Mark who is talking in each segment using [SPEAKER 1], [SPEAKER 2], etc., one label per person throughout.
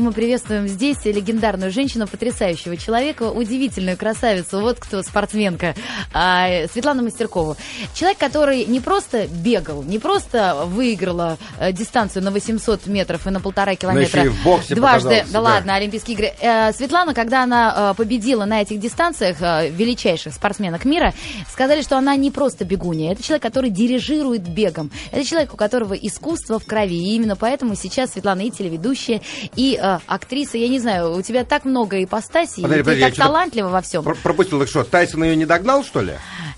[SPEAKER 1] Мы приветствуем здесь легендарную женщину, потрясающего человека, удивительную красавицу. Вот кто спортсменка. А, Светлана Мастеркову. Человек, который не просто бегал, не просто выиграла э, дистанцию на 800 метров и на полтора километра.
[SPEAKER 2] еще и в боксе
[SPEAKER 1] Дважды, да,
[SPEAKER 2] себя.
[SPEAKER 1] ладно, Олимпийские игры. Э, Светлана, когда она э, победила на этих дистанциях величайших спортсменок мира, сказали, что она не просто бегунья. Это человек, который дирижирует бегом. Это человек, у которого искусство в крови. И именно поэтому сейчас Светлана и телеведущая, и э, актриса. Я не знаю, у тебя так много ипостасей,
[SPEAKER 2] Подожди,
[SPEAKER 1] и
[SPEAKER 2] подожди,
[SPEAKER 1] ты так
[SPEAKER 2] что-то
[SPEAKER 1] талантлива во всем.
[SPEAKER 2] Про- пропустил, так что, Тайсон ее не догнал, что ли?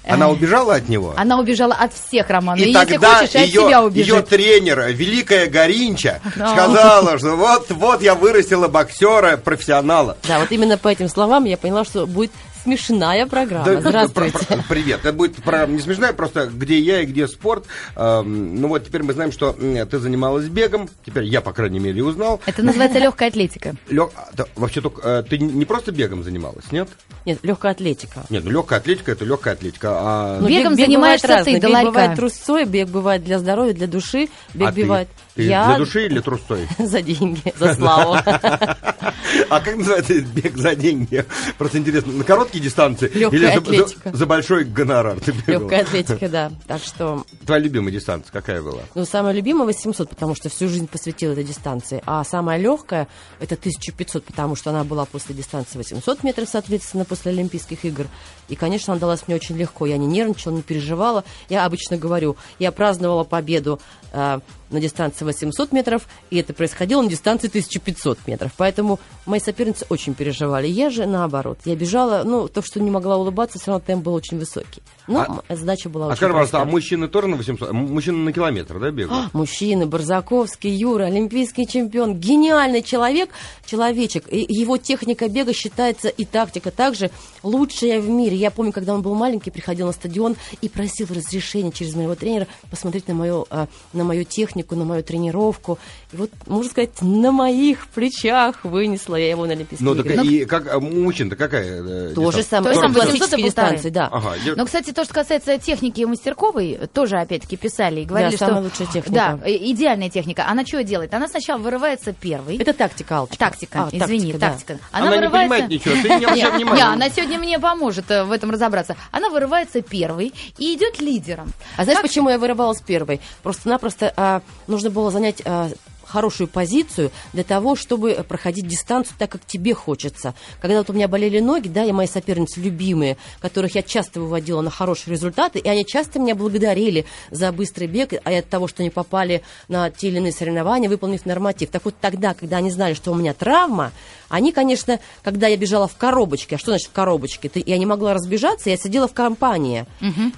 [SPEAKER 2] Она
[SPEAKER 1] Э,
[SPEAKER 2] убежала от него?
[SPEAKER 1] Она убежала от всех, Роман.
[SPEAKER 2] И
[SPEAKER 1] И если
[SPEAKER 2] тогда
[SPEAKER 1] хочешь, и от
[SPEAKER 2] ее, ее тренер, великая Горинча,
[SPEAKER 1] Ну.
[SPEAKER 2] сказала, что вот, вот я вырастила боксера, профессионала.
[SPEAKER 3] Да, вот именно по этим словам я поняла, что будет смешная программа.
[SPEAKER 2] Да,
[SPEAKER 3] Здравствуйте.
[SPEAKER 2] про- про- привет. Это будет про, не смешная, просто где я и где спорт. Эм, ну вот теперь мы знаем, что м, ты занималась бегом. Теперь я, по крайней мере, узнал.
[SPEAKER 1] Это называется легкая атлетика.
[SPEAKER 2] Лё- а, да, вообще только э, ты не просто бегом занималась, нет?
[SPEAKER 3] Нет, легкая атлетика.
[SPEAKER 2] Нет, ну легкая атлетика это легкая атлетика. А
[SPEAKER 3] Ну,
[SPEAKER 1] Бегом
[SPEAKER 3] бег- бег
[SPEAKER 1] занимаешься
[SPEAKER 3] бывает
[SPEAKER 1] ты
[SPEAKER 3] Бег
[SPEAKER 1] ларька.
[SPEAKER 3] бывает трусцой, бег бывает для здоровья, для души, бег
[SPEAKER 2] а ты-
[SPEAKER 3] бывает...
[SPEAKER 2] ты
[SPEAKER 3] я
[SPEAKER 2] для души или трустой?
[SPEAKER 3] за деньги, за славу.
[SPEAKER 2] А как называется бег за деньги? Просто интересно, на короткие дистанции
[SPEAKER 3] Лёгкая
[SPEAKER 2] или за- за,
[SPEAKER 3] атлетика.
[SPEAKER 2] за большой гонорар ты бегала?
[SPEAKER 3] Легкая атлетика, да. Так что,
[SPEAKER 2] Твоя любимая дистанция какая была?
[SPEAKER 3] ну, самая любимая 800, потому что всю жизнь посвятила этой дистанции. А самая легкая это 1500, потому что она была после дистанции 800 метров, соответственно, после Олимпийских игр. И, конечно, она далась мне очень легко. Я не нервничала, не переживала. Я обычно говорю, я праздновала победу э, на дистанции 800 метров, и это происходило на дистанции 1500 метров. Поэтому мои соперницы очень переживали. Я же наоборот. Я бежала, ну, то, что не могла улыбаться, все равно темп был очень высокий. Но
[SPEAKER 2] А-
[SPEAKER 3] задача была
[SPEAKER 2] А
[SPEAKER 3] очень
[SPEAKER 2] скажи, пожалуйста, а мужчины тоже на 800? М- Мужчины на километр, да, бегают?
[SPEAKER 3] Мужчины, Барзаковский, Юра, олимпийский чемпион, гениальный человек, человечек. И его техника бега считается и тактика также лучшая в мире. Я помню, когда он был маленький, приходил на стадион и просил разрешения через моего тренера посмотреть на мою, а, на мою технику, на мою тренировку. И вот, можно сказать, на моих плечах вынесла я его на Олимпийские
[SPEAKER 2] Ну, так
[SPEAKER 3] игры.
[SPEAKER 2] и как, а у мужчин-то какая э,
[SPEAKER 3] То же
[SPEAKER 2] дистанция?
[SPEAKER 3] самое,
[SPEAKER 1] То же самое, 800 и
[SPEAKER 3] классические дистанции, да.
[SPEAKER 2] Ага, я-
[SPEAKER 1] Но, кстати, то, что касается техники Мастерковой, тоже, опять-таки, писали и говорили,
[SPEAKER 3] Да,
[SPEAKER 1] что...
[SPEAKER 3] самая лучшая техника.
[SPEAKER 1] Да, идеальная техника. Она что делает? Она сначала вырывается первой.
[SPEAKER 3] Это тактика, Алчка.
[SPEAKER 1] Тактика,
[SPEAKER 3] А,
[SPEAKER 1] извини,
[SPEAKER 3] тактика, да.
[SPEAKER 1] тактика.
[SPEAKER 2] Она, не
[SPEAKER 1] вырывается...
[SPEAKER 2] понимает ничего, ты не обращай
[SPEAKER 1] Не,
[SPEAKER 2] внимания.
[SPEAKER 1] не, она сегодня мне поможет э, в этом разобраться. Она вырывается первой и идет лидером.
[SPEAKER 3] А знаешь,
[SPEAKER 1] Как-
[SPEAKER 3] почему я вырывалась первой? Просто-напросто а, нужно было занять а, хорошую позицию для того, чтобы проходить дистанцию так, как тебе хочется. Когда вот у меня болели ноги, да, и мои соперницы любимые, которых я часто выводила на хорошие результаты, и они часто меня благодарили за быстрый бег, а от того, что они попали на те или иные соревнования, выполнив норматив. Так вот тогда, когда они знали, что у меня травма, они, конечно, когда я бежала в коробочке, а что значит в коробочке? Ты- я не могла разбежаться, я сидела в компании.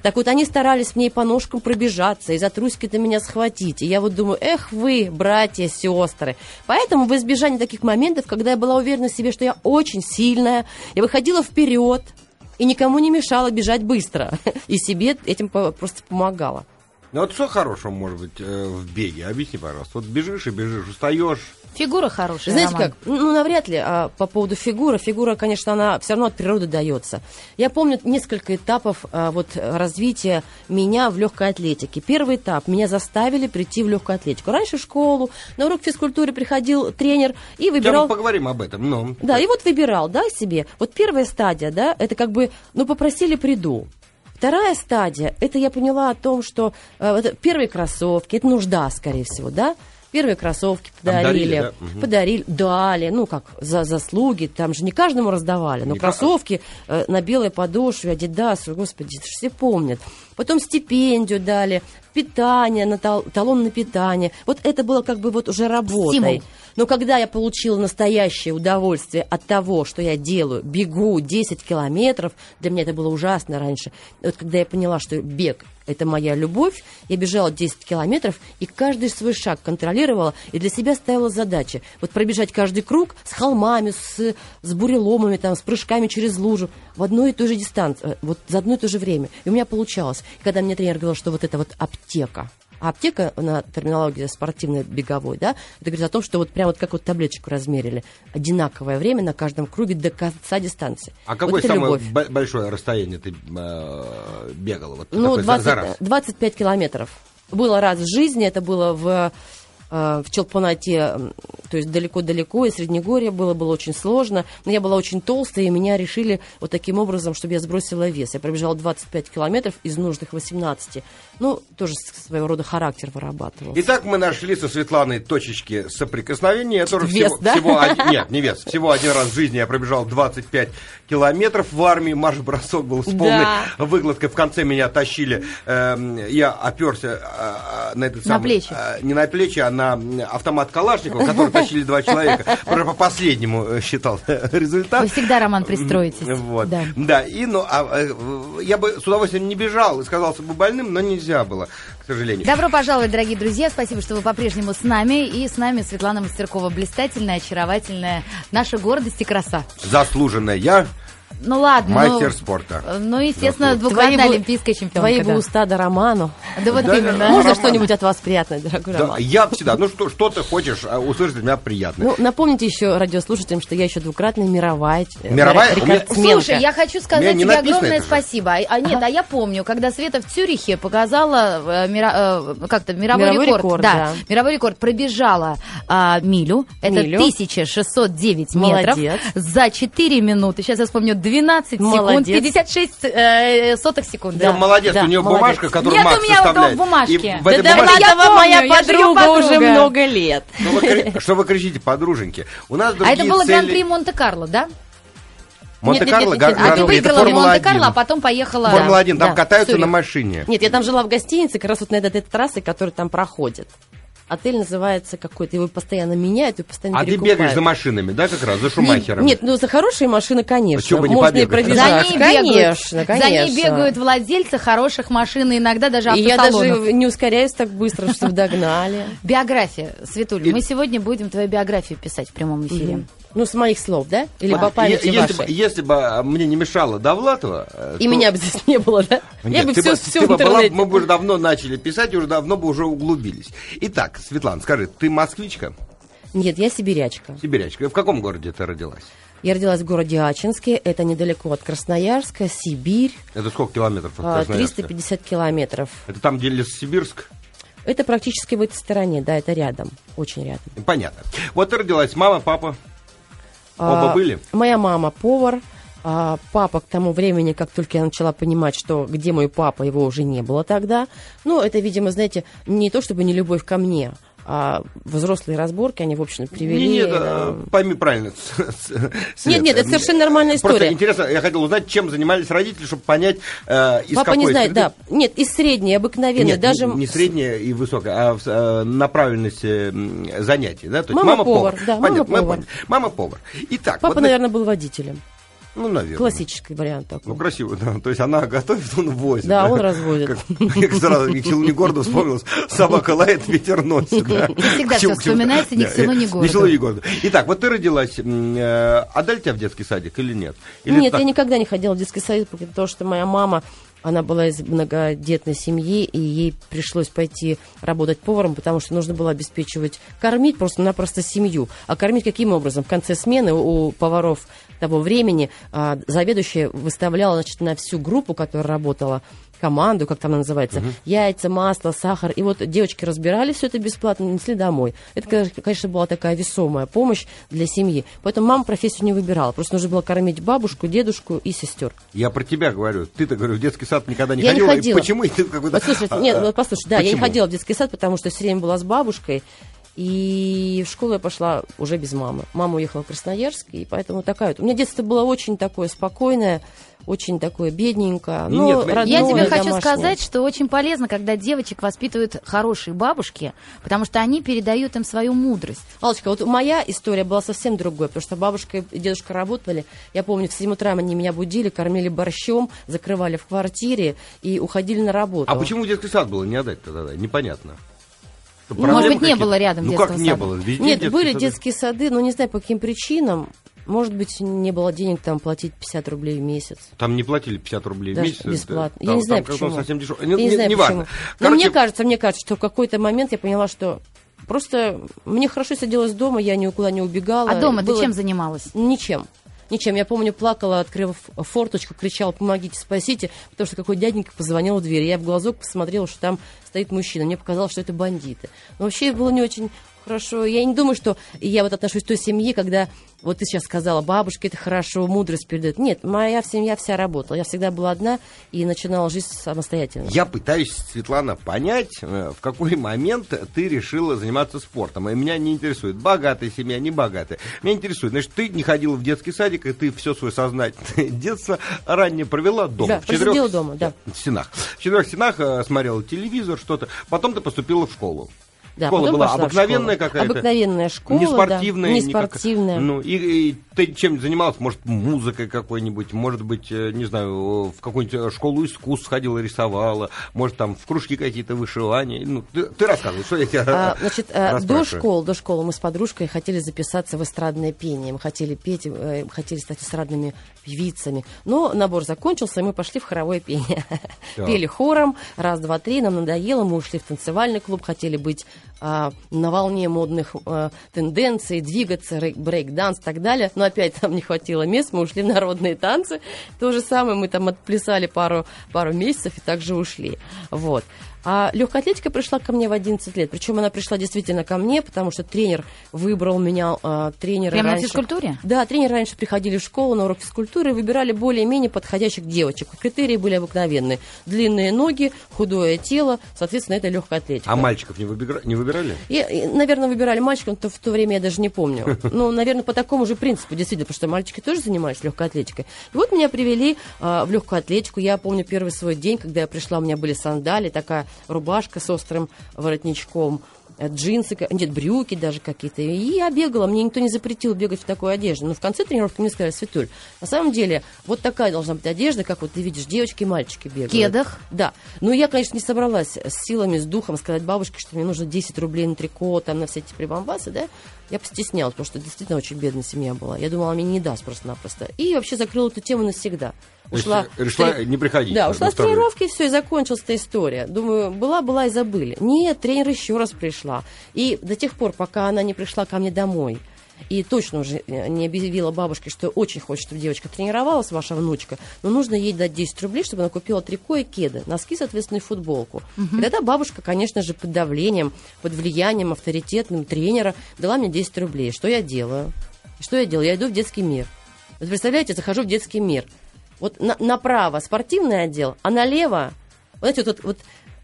[SPEAKER 3] Так вот они старались мне и по ножкам пробежаться, и за трусики-то меня схватить. И я вот думаю, эх вы, братья, сестры. Поэтому в избежание таких моментов, когда я была уверена в себе, что я очень сильная, я выходила вперед и никому не мешала бежать быстро. И себе этим просто помогала.
[SPEAKER 2] Ну вот что хорошего может быть э, в беге? Объясни, пожалуйста. Вот бежишь и бежишь, устаешь.
[SPEAKER 1] Фигура хорошая,
[SPEAKER 3] Знаете
[SPEAKER 1] Роман.
[SPEAKER 3] как? Ну, навряд ли а, по поводу фигуры. Фигура, конечно, она все равно от природы дается. Я помню несколько этапов а, вот, развития меня в легкой атлетике. Первый этап. Меня заставили прийти в легкую атлетику. Раньше в школу, на урок физкультуры приходил тренер и
[SPEAKER 2] Сейчас
[SPEAKER 3] выбирал...
[SPEAKER 2] мы поговорим об этом. Ну,
[SPEAKER 3] Да, и вот выбирал, да, себе. Вот первая стадия, да, это как бы, ну, попросили, приду. Вторая стадия, это я поняла о том, что э, это первые кроссовки, это нужда, скорее всего, да. Первые кроссовки подарили,
[SPEAKER 2] Обдарили, да?
[SPEAKER 3] Подарили, дали, ну как за заслуги, там же не каждому раздавали, но
[SPEAKER 2] Не
[SPEAKER 3] кроссовки э, на белой подошве, Адидас, господи, все помнят. Потом стипендию дали, питание, на тал- талон на питание. Вот это было как бы вот уже работой.
[SPEAKER 1] Стимул.
[SPEAKER 3] Но когда я получила настоящее удовольствие от того, что я делаю, бегу 10 километров, для меня это было ужасно раньше. Вот когда я поняла, что бег – это моя любовь, я бежала 10 километров и каждый свой шаг контролировала и для себя ставила задачи. Вот пробежать каждый круг с холмами, с, с буреломами, там, с прыжками через лужу в одной и той же дистанции, э, вот за одно и то же время. И у меня получалось. Когда мне тренер говорил, что вот это вот аптека, а аптека на терминологии спортивной беговой, да, это говорит о том, что вот прям вот как вот таблеточку размерили. Одинаковое время на каждом круге до конца дистанции.
[SPEAKER 2] а
[SPEAKER 3] Вот
[SPEAKER 2] какое
[SPEAKER 3] это
[SPEAKER 2] самое
[SPEAKER 3] любовь.
[SPEAKER 2] бо- большое расстояние ты э, бегала? Вот
[SPEAKER 3] Ну,
[SPEAKER 2] такое за-
[SPEAKER 3] 20,
[SPEAKER 2] за раз?
[SPEAKER 3] 25 километров. Было раз в жизни, это было в в Челпанате, то есть далеко-далеко, и Среднегорье было, было очень сложно. Но я была очень толстая, и меня решили вот таким образом, чтобы я сбросила вес. Я пробежала 25 километров из нужных 18. Ну, тоже своего рода характер вырабатывал.
[SPEAKER 2] Итак, мы нашли со Светланой точечки соприкосновения. Я тоже
[SPEAKER 3] Вес,
[SPEAKER 2] всего,
[SPEAKER 3] да?
[SPEAKER 2] всего один, нет, не вес. Всего один раз в жизни я пробежал 25 километров в армии. Марш-бросок был с полной
[SPEAKER 3] Да.
[SPEAKER 2] выкладкой. В конце меня тащили. эм, я оперся э, на этот
[SPEAKER 1] На
[SPEAKER 2] самый,
[SPEAKER 1] плечи.
[SPEAKER 2] э, не на плечи, а на м, автомат Калашникова, который тащили два человека. Уже по последнему э, считал результат.
[SPEAKER 1] Вы всегда, Роман, пристроитесь.
[SPEAKER 2] Вот.
[SPEAKER 1] Да.
[SPEAKER 2] Да, и ну, а, э, я бы с удовольствием не бежал и сказался бы больным, но нельзя было, к сожалению.
[SPEAKER 1] Добро пожаловать, дорогие друзья. Спасибо, что вы по-прежнему с нами. И с нами Светлана Мастеркова. Блистательная, очаровательная, наша гордость и краса.
[SPEAKER 2] Заслуженная я
[SPEAKER 1] Ну ладно.
[SPEAKER 2] мастер
[SPEAKER 1] ну,
[SPEAKER 2] спорта.
[SPEAKER 1] Ну, естественно, двукратная олимпийская чемпионка.
[SPEAKER 3] Твои бы
[SPEAKER 1] да.
[SPEAKER 3] уста да роману.
[SPEAKER 1] Да вот
[SPEAKER 2] Да,
[SPEAKER 1] именно.
[SPEAKER 2] да.
[SPEAKER 3] Можно
[SPEAKER 2] Роман.
[SPEAKER 3] что-нибудь от вас приятное, дорогой
[SPEAKER 2] Да,
[SPEAKER 3] Роман?
[SPEAKER 2] я всегда, ну что, что ты хочешь а, услышать от меня приятно.
[SPEAKER 3] Ну, напомните еще радиослушателям, что я еще двукратная мировая, э,
[SPEAKER 2] Мировая? Меня-
[SPEAKER 3] рекордсменка.
[SPEAKER 1] Слушай, я хочу сказать тебе огромное спасибо. А, а нет, а я помню, когда Света в Цюрихе показала э, мира- э, как-то мировой,
[SPEAKER 3] Мировой
[SPEAKER 1] рекорд.
[SPEAKER 3] рекорд,
[SPEAKER 1] да,
[SPEAKER 3] да.
[SPEAKER 1] мировой рекорд пробежала а, милю. Это
[SPEAKER 3] Милю.
[SPEAKER 1] 1609 метров
[SPEAKER 3] Молодец.
[SPEAKER 1] за 4 минуты. Сейчас я вспомню 12 секунд,
[SPEAKER 3] Молодец.
[SPEAKER 1] 56 э, сотых секунд.
[SPEAKER 2] Да,
[SPEAKER 1] Да.
[SPEAKER 2] молодец,
[SPEAKER 3] да,
[SPEAKER 2] у нее
[SPEAKER 3] молодец.
[SPEAKER 2] бумажка, которую
[SPEAKER 1] Нет
[SPEAKER 2] Макс
[SPEAKER 1] у меня
[SPEAKER 2] составляет.
[SPEAKER 1] бумажки.
[SPEAKER 2] И в этой
[SPEAKER 1] Да,
[SPEAKER 2] бумажке-
[SPEAKER 1] я помню,
[SPEAKER 3] моя
[SPEAKER 1] я
[SPEAKER 3] подруга уже много лет.
[SPEAKER 2] Что вы, кри- что вы кричите, подруженьки? У нас
[SPEAKER 1] А это было
[SPEAKER 2] цели.
[SPEAKER 1] Гран-при Монте-Карло, да?
[SPEAKER 2] Монте-Карло,
[SPEAKER 3] Нет, нет, нет,
[SPEAKER 2] Гран-при,
[SPEAKER 1] А ты выиграла
[SPEAKER 2] Формула-1.
[SPEAKER 1] Монте-Карло, а потом поехала...
[SPEAKER 2] Формула-1, там
[SPEAKER 3] да,
[SPEAKER 2] катаются на машине.
[SPEAKER 3] Нет, я там жила в гостинице, как раз вот на этой, этой трассе, которая там проходит. Отель называется какой-то, его постоянно меняют и постоянно
[SPEAKER 2] А ты бегаешь за машинами, да, как раз, за Шумахером?
[SPEAKER 3] Нет, ну за хорошие машины, конечно.
[SPEAKER 2] Чего бы не
[SPEAKER 3] Можно и
[SPEAKER 2] побегать?
[SPEAKER 3] пробежать.
[SPEAKER 1] За ней бегают,
[SPEAKER 3] конечно, конечно.
[SPEAKER 1] За ней бегают владельцы хороших машин, и иногда даже
[SPEAKER 3] И я
[SPEAKER 1] автосалонов.
[SPEAKER 3] даже не ускоряюсь так быстро, чтобы догнали.
[SPEAKER 1] Биография, Светуль,
[SPEAKER 2] И-
[SPEAKER 1] мы сегодня будем твою биографию писать в прямом эфире.
[SPEAKER 3] Ну, с моих слов, да? Или
[SPEAKER 2] Вот
[SPEAKER 3] по памяти
[SPEAKER 2] если, бы,
[SPEAKER 3] вашей?
[SPEAKER 2] если бы а, мне не мешало Довлатова... э,
[SPEAKER 3] И
[SPEAKER 2] то-
[SPEAKER 3] меня бы здесь не было, да? я
[SPEAKER 2] Нет,
[SPEAKER 3] бы
[SPEAKER 2] ты
[SPEAKER 3] все,
[SPEAKER 2] бы-
[SPEAKER 3] все
[SPEAKER 2] ты
[SPEAKER 3] в
[SPEAKER 2] бы была-
[SPEAKER 3] интернете.
[SPEAKER 2] мы бы уже давно начали писать, уже давно бы уже углубились. Итак, Светлана, скажи, ты москвичка,
[SPEAKER 3] Нет, я сибирячка.
[SPEAKER 2] сибирячка? В каком городе ты родилась?
[SPEAKER 3] Я родилась в городе Ачинске, это недалеко от Красноярска, Сибирь,
[SPEAKER 2] Это сколько километров от
[SPEAKER 3] а,
[SPEAKER 2] Красноярска?
[SPEAKER 3] 350 километров.
[SPEAKER 2] Это там, где Лессибирск?
[SPEAKER 3] Это практически в этой стороне, да, это рядом, очень рядом.
[SPEAKER 2] Понятно. Вот ты родилась, мама, папа. Оба
[SPEAKER 3] А,
[SPEAKER 2] были?
[SPEAKER 3] Моя мама повар, а папа к тому времени, как только я начала понимать, что где мой папа, его уже не было тогда. Ну, это, видимо, знаете, не то чтобы не любовь ко мне, а взрослые разборки, они, в общем, привели...
[SPEAKER 2] Не, нет,
[SPEAKER 3] э,
[SPEAKER 2] а, пойми правильно.
[SPEAKER 3] Нет, нет, это совершенно нормальная
[SPEAKER 2] Просто
[SPEAKER 3] история.
[SPEAKER 2] интересно, я хотел узнать, чем занимались родители, чтобы понять, э, из
[SPEAKER 3] Папа
[SPEAKER 2] какой
[SPEAKER 3] не знает,
[SPEAKER 2] среды-
[SPEAKER 3] да. Нет, из средней, обыкновенной,
[SPEAKER 2] Нет,
[SPEAKER 3] даже...
[SPEAKER 2] не, средняя и высокая, а э, направленность э, занятий, да? То есть
[SPEAKER 3] Мама
[SPEAKER 2] мама-повар.
[SPEAKER 3] повар, да,
[SPEAKER 2] Понятно, мы
[SPEAKER 3] мама-повар.
[SPEAKER 2] поняли. Мама-повар. Итак,
[SPEAKER 3] Папа,
[SPEAKER 2] вот,
[SPEAKER 3] наверное, был водителем.
[SPEAKER 2] Ну, наверное.
[SPEAKER 3] Классический вариант такой.
[SPEAKER 2] Ну, красиво, да. То есть она готовит, он возит.
[SPEAKER 3] Да, он разводит.
[SPEAKER 2] Как, как сразу ни к селу, ни городу вспомнилось. Собака лает, ветер носит. Да.
[SPEAKER 1] всегда всё вспоминается ни к селу, ни к
[SPEAKER 2] Ни к селу,
[SPEAKER 1] городу.
[SPEAKER 2] ни городу. Итак, вот ты родилась. м, э, Отдали тебя в детский садик или нет? Или
[SPEAKER 3] Нет,
[SPEAKER 2] так?
[SPEAKER 3] я никогда не ходила в детский садик, потому что моя мама, она была из многодетной семьи, и ей пришлось пойти работать поваром, потому что нужно было обеспечивать, кормить просто-напросто семью. А кормить каким образом? В конце смены у поваров того времени а, заведующая выставляла значит, на всю группу, которая работала, команду, как там она называется, яйца, масло, сахар. И вот девочки разбирали все это бесплатно, несли домой. Это, конечно, была такая весомая помощь для семьи. Поэтому мама профессию не выбирала. Просто нужно было кормить бабушку, дедушку и сестер.
[SPEAKER 2] Я про тебя говорю. Ты-то, говорю, в детский сад никогда не
[SPEAKER 3] Я не
[SPEAKER 2] ходила. И
[SPEAKER 3] ходила.
[SPEAKER 2] почему? И ты
[SPEAKER 3] Послушайте,
[SPEAKER 2] а,
[SPEAKER 3] нет, послушай, да, я не
[SPEAKER 2] почему?
[SPEAKER 3] ходила в детский сад, потому что все время была с бабушкой. И в школу я пошла уже без мамы. Мама уехала в Красноярск, и поэтому такая вот. У меня детство было очень такое спокойное, очень такое бедненькое,
[SPEAKER 2] Не,
[SPEAKER 3] но
[SPEAKER 2] нет,
[SPEAKER 3] родное,
[SPEAKER 1] Я тебе хочу
[SPEAKER 3] домашнее.
[SPEAKER 1] сказать, что очень полезно, когда девочек воспитывают хорошие бабушки, потому что они передают им свою мудрость.
[SPEAKER 3] Аллочка, вот моя история была совсем другой, потому что бабушка и дедушка работали. Я помню, в 7 утра они меня будили, кормили борщом, закрывали в квартире и уходили на работу.
[SPEAKER 2] А почему детский сад было не отдать тогда? Непонятно.
[SPEAKER 1] Ну, может
[SPEAKER 2] проблемы
[SPEAKER 1] быть, не
[SPEAKER 2] какие-то?
[SPEAKER 1] было рядом
[SPEAKER 2] Ну
[SPEAKER 1] детского
[SPEAKER 2] как не
[SPEAKER 1] сада?
[SPEAKER 2] было? Везде
[SPEAKER 3] Нет,
[SPEAKER 2] детские
[SPEAKER 3] были
[SPEAKER 2] сады.
[SPEAKER 3] детские сады, но не знаю по каким причинам. Может быть, не было денег там платить 50 рублей в месяц.
[SPEAKER 2] Там не платили 50 рублей
[SPEAKER 3] Даже
[SPEAKER 2] в месяц.
[SPEAKER 3] бесплатно.
[SPEAKER 2] Да,
[SPEAKER 3] Я не знаю, почему.
[SPEAKER 2] совсем дешевый.
[SPEAKER 3] Я
[SPEAKER 2] Не,
[SPEAKER 3] не
[SPEAKER 2] не-
[SPEAKER 3] знаю,
[SPEAKER 2] не
[SPEAKER 3] почему.
[SPEAKER 2] важно.
[SPEAKER 3] Но мне
[SPEAKER 2] Короче,
[SPEAKER 3] кажется, мне кажется, что в какой-то момент я поняла, что просто мне хорошо сиделось дома, я никуда не убегала.
[SPEAKER 1] А дома ты
[SPEAKER 3] Было
[SPEAKER 1] чем занималась?
[SPEAKER 3] Ничем. Ничем. Я помню, плакала, открыв форточку, кричала, помогите, спасите, потому что какой дяденька позвонил в дверь. Я в глазок посмотрела, что там стоит мужчина. Мне показалось, что это бандиты. Но вообще было не очень хорошо. Я не думаю, что я вот отношусь к той семье, когда вот ты сейчас сказала, бабушка, это хорошо, мудрость передает. Нет, моя семья вся работала. Я всегда была одна и начинала жизнь самостоятельно.
[SPEAKER 2] Я пытаюсь, Светлана, понять, э, в какой момент ты решила заниматься спортом. И меня не интересует, богатая семья, не богатая. Меня интересует, значит, ты не ходила в детский садик, и ты все свое сознательное детство ранее провела дома.
[SPEAKER 3] Да,
[SPEAKER 2] в четырех
[SPEAKER 3] дома, да.
[SPEAKER 2] стенах. В четырех стенах э, смотрела телевизор, что-то. Потом ты поступила в школу.
[SPEAKER 3] Да,
[SPEAKER 2] Школа была обыкновенная какая-то?
[SPEAKER 3] Обыкновенная школа,
[SPEAKER 2] не спортивная,
[SPEAKER 3] да, не
[SPEAKER 2] никак-
[SPEAKER 3] спортивная.
[SPEAKER 2] Ну, и, и ты чем занималась? Может, музыкой какой-нибудь, может быть, э, не знаю, в какую-нибудь э, школу искусств ходила, рисовала, может, там в кружки какие-то вышивания. Ну, ты, ты рассказывай, что я тебя
[SPEAKER 3] А, значит, э, до школы, до школы мы с подружкой хотели записаться в эстрадное пение. Мы хотели петь, э, хотели стать эстрадными певицами. Но набор закончился, и мы пошли в хоровое пение.
[SPEAKER 2] Так.
[SPEAKER 3] Пели хором, раз, два, три, нам надоело, мы ушли в танцевальный клуб, хотели быть а, на волне модных а, тенденций, двигаться, рей- брейк-данс и так далее. Но опять там не хватило мест, мы ушли в народные танцы. То же самое, мы там отплясали пару, пару месяцев и также ушли. Вот. А легкая атлетика пришла ко мне в 11 лет. Причем она пришла действительно ко мне, потому что тренер выбрал меня, а, тренеры
[SPEAKER 1] Прямо на
[SPEAKER 3] раньше-
[SPEAKER 1] физкультуре?
[SPEAKER 3] Да, тренеры раньше приходили в школу на урок физкультуры и выбирали более-менее подходящих девочек. Критерии были обыкновенные. Длинные ноги, худое тело, соответственно, это легкая атлетика.
[SPEAKER 2] А мальчиков не, выбира- не выбирали?
[SPEAKER 3] И, и, наверное, выбирали мальчиков, но в то время я даже не помню. Ну, наверное, по такому же принципу, действительно, потому что мальчики тоже занимались легкой атлетикой. И вот меня привели а, в легкую атлетику. Я помню первый свой день, когда я пришла, у меня были сандали, такая рубашка с острым воротничком, э, джинсы, нет, брюки даже какие-то. И я бегала, мне никто не запретил бегать в такой одежде. Но в конце тренировки мне сказали, Светуль, на самом деле, вот такая должна быть одежда, как вот ты видишь, девочки и мальчики бегают.
[SPEAKER 1] Кедах?
[SPEAKER 3] Да. Ну, я, конечно, не собралась с силами, с духом сказать бабушке, что мне нужно 10 рублей на трико, там, на все эти прибамбасы, да. Я постеснялась, потому что действительно очень бедная семья была. Я думала, она мне не даст просто-напросто. И вообще закрыла эту тему навсегда.
[SPEAKER 2] Есть решила
[SPEAKER 3] с трени-
[SPEAKER 2] не приходить
[SPEAKER 3] Да, ушла с тренировки, все, и закончилась эта история. Думаю, была-была и забыли. Нет, тренер еще раз пришла. И до тех пор, пока она не пришла ко мне домой, и точно уже э, не объявила бабушке, что очень хочет, чтобы девочка тренировалась, ваша внучка, но нужно ей дать 10 рублей, чтобы она купила трико и кеды, носки, соответственно, и футболку. И тогда бабушка, конечно же, под давлением, под влиянием авторитетным тренера дала мне 10 рублей. Что я делаю? Что я делаю? Я иду в детский мир. Вот представляете, захожу в детский мир. Вот на- направо спортивный отдел, а налево, вот знаете, вот, вот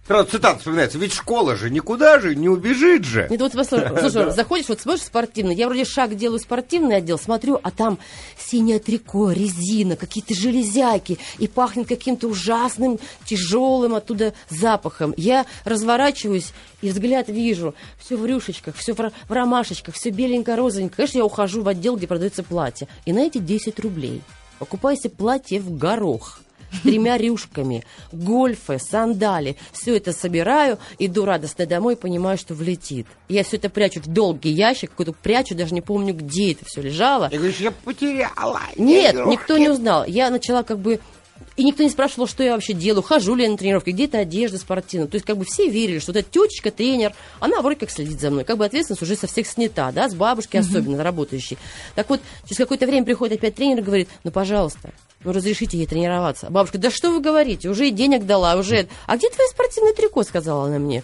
[SPEAKER 2] Сразу цитата вспоминается. Ведь школа же никуда же не убежит же.
[SPEAKER 3] Нет, вот послушай, слушай, заходишь, вот смотришь спортивный, я вроде шаг делаю спортивный отдел, смотрю, а там синее трико, резина, какие-то железяки, и пахнет каким-то ужасным, тяжелым оттуда запахом. Я разворачиваюсь и взгляд вижу, все в рюшечках, все в, ро- в ромашечках, все беленько-розовенько. Конечно, я ухожу в отдел, где продается платье. И на эти 10 рублей покупаю себе платье в горох с тремя рюшками, гольфы, сандали. Все это собираю, иду радостно домой, понимаю, что влетит. Я все это прячу в долгий ящик, какой-то прячу, даже не помню, где это все лежало.
[SPEAKER 2] Я говорю, я потеряла.
[SPEAKER 3] Нет,
[SPEAKER 2] игрушки.
[SPEAKER 3] никто не узнал. Я начала как бы... И никто не спрашивал, что я вообще делаю, хожу ли я на тренировки, где-то одежда спортивная. То есть как бы все верили, что вот эта тетечка, тренер, она вроде как следит за мной. Как бы ответственность уже со всех снята, да, с бабушки особенно работающей. Так вот, через какое-то время приходит опять тренер и говорит, ну, пожалуйста, разрешите ей тренироваться. Бабушка, да что вы говорите, уже и денег дала, уже... А где твое спортивное трико, сказала она мне.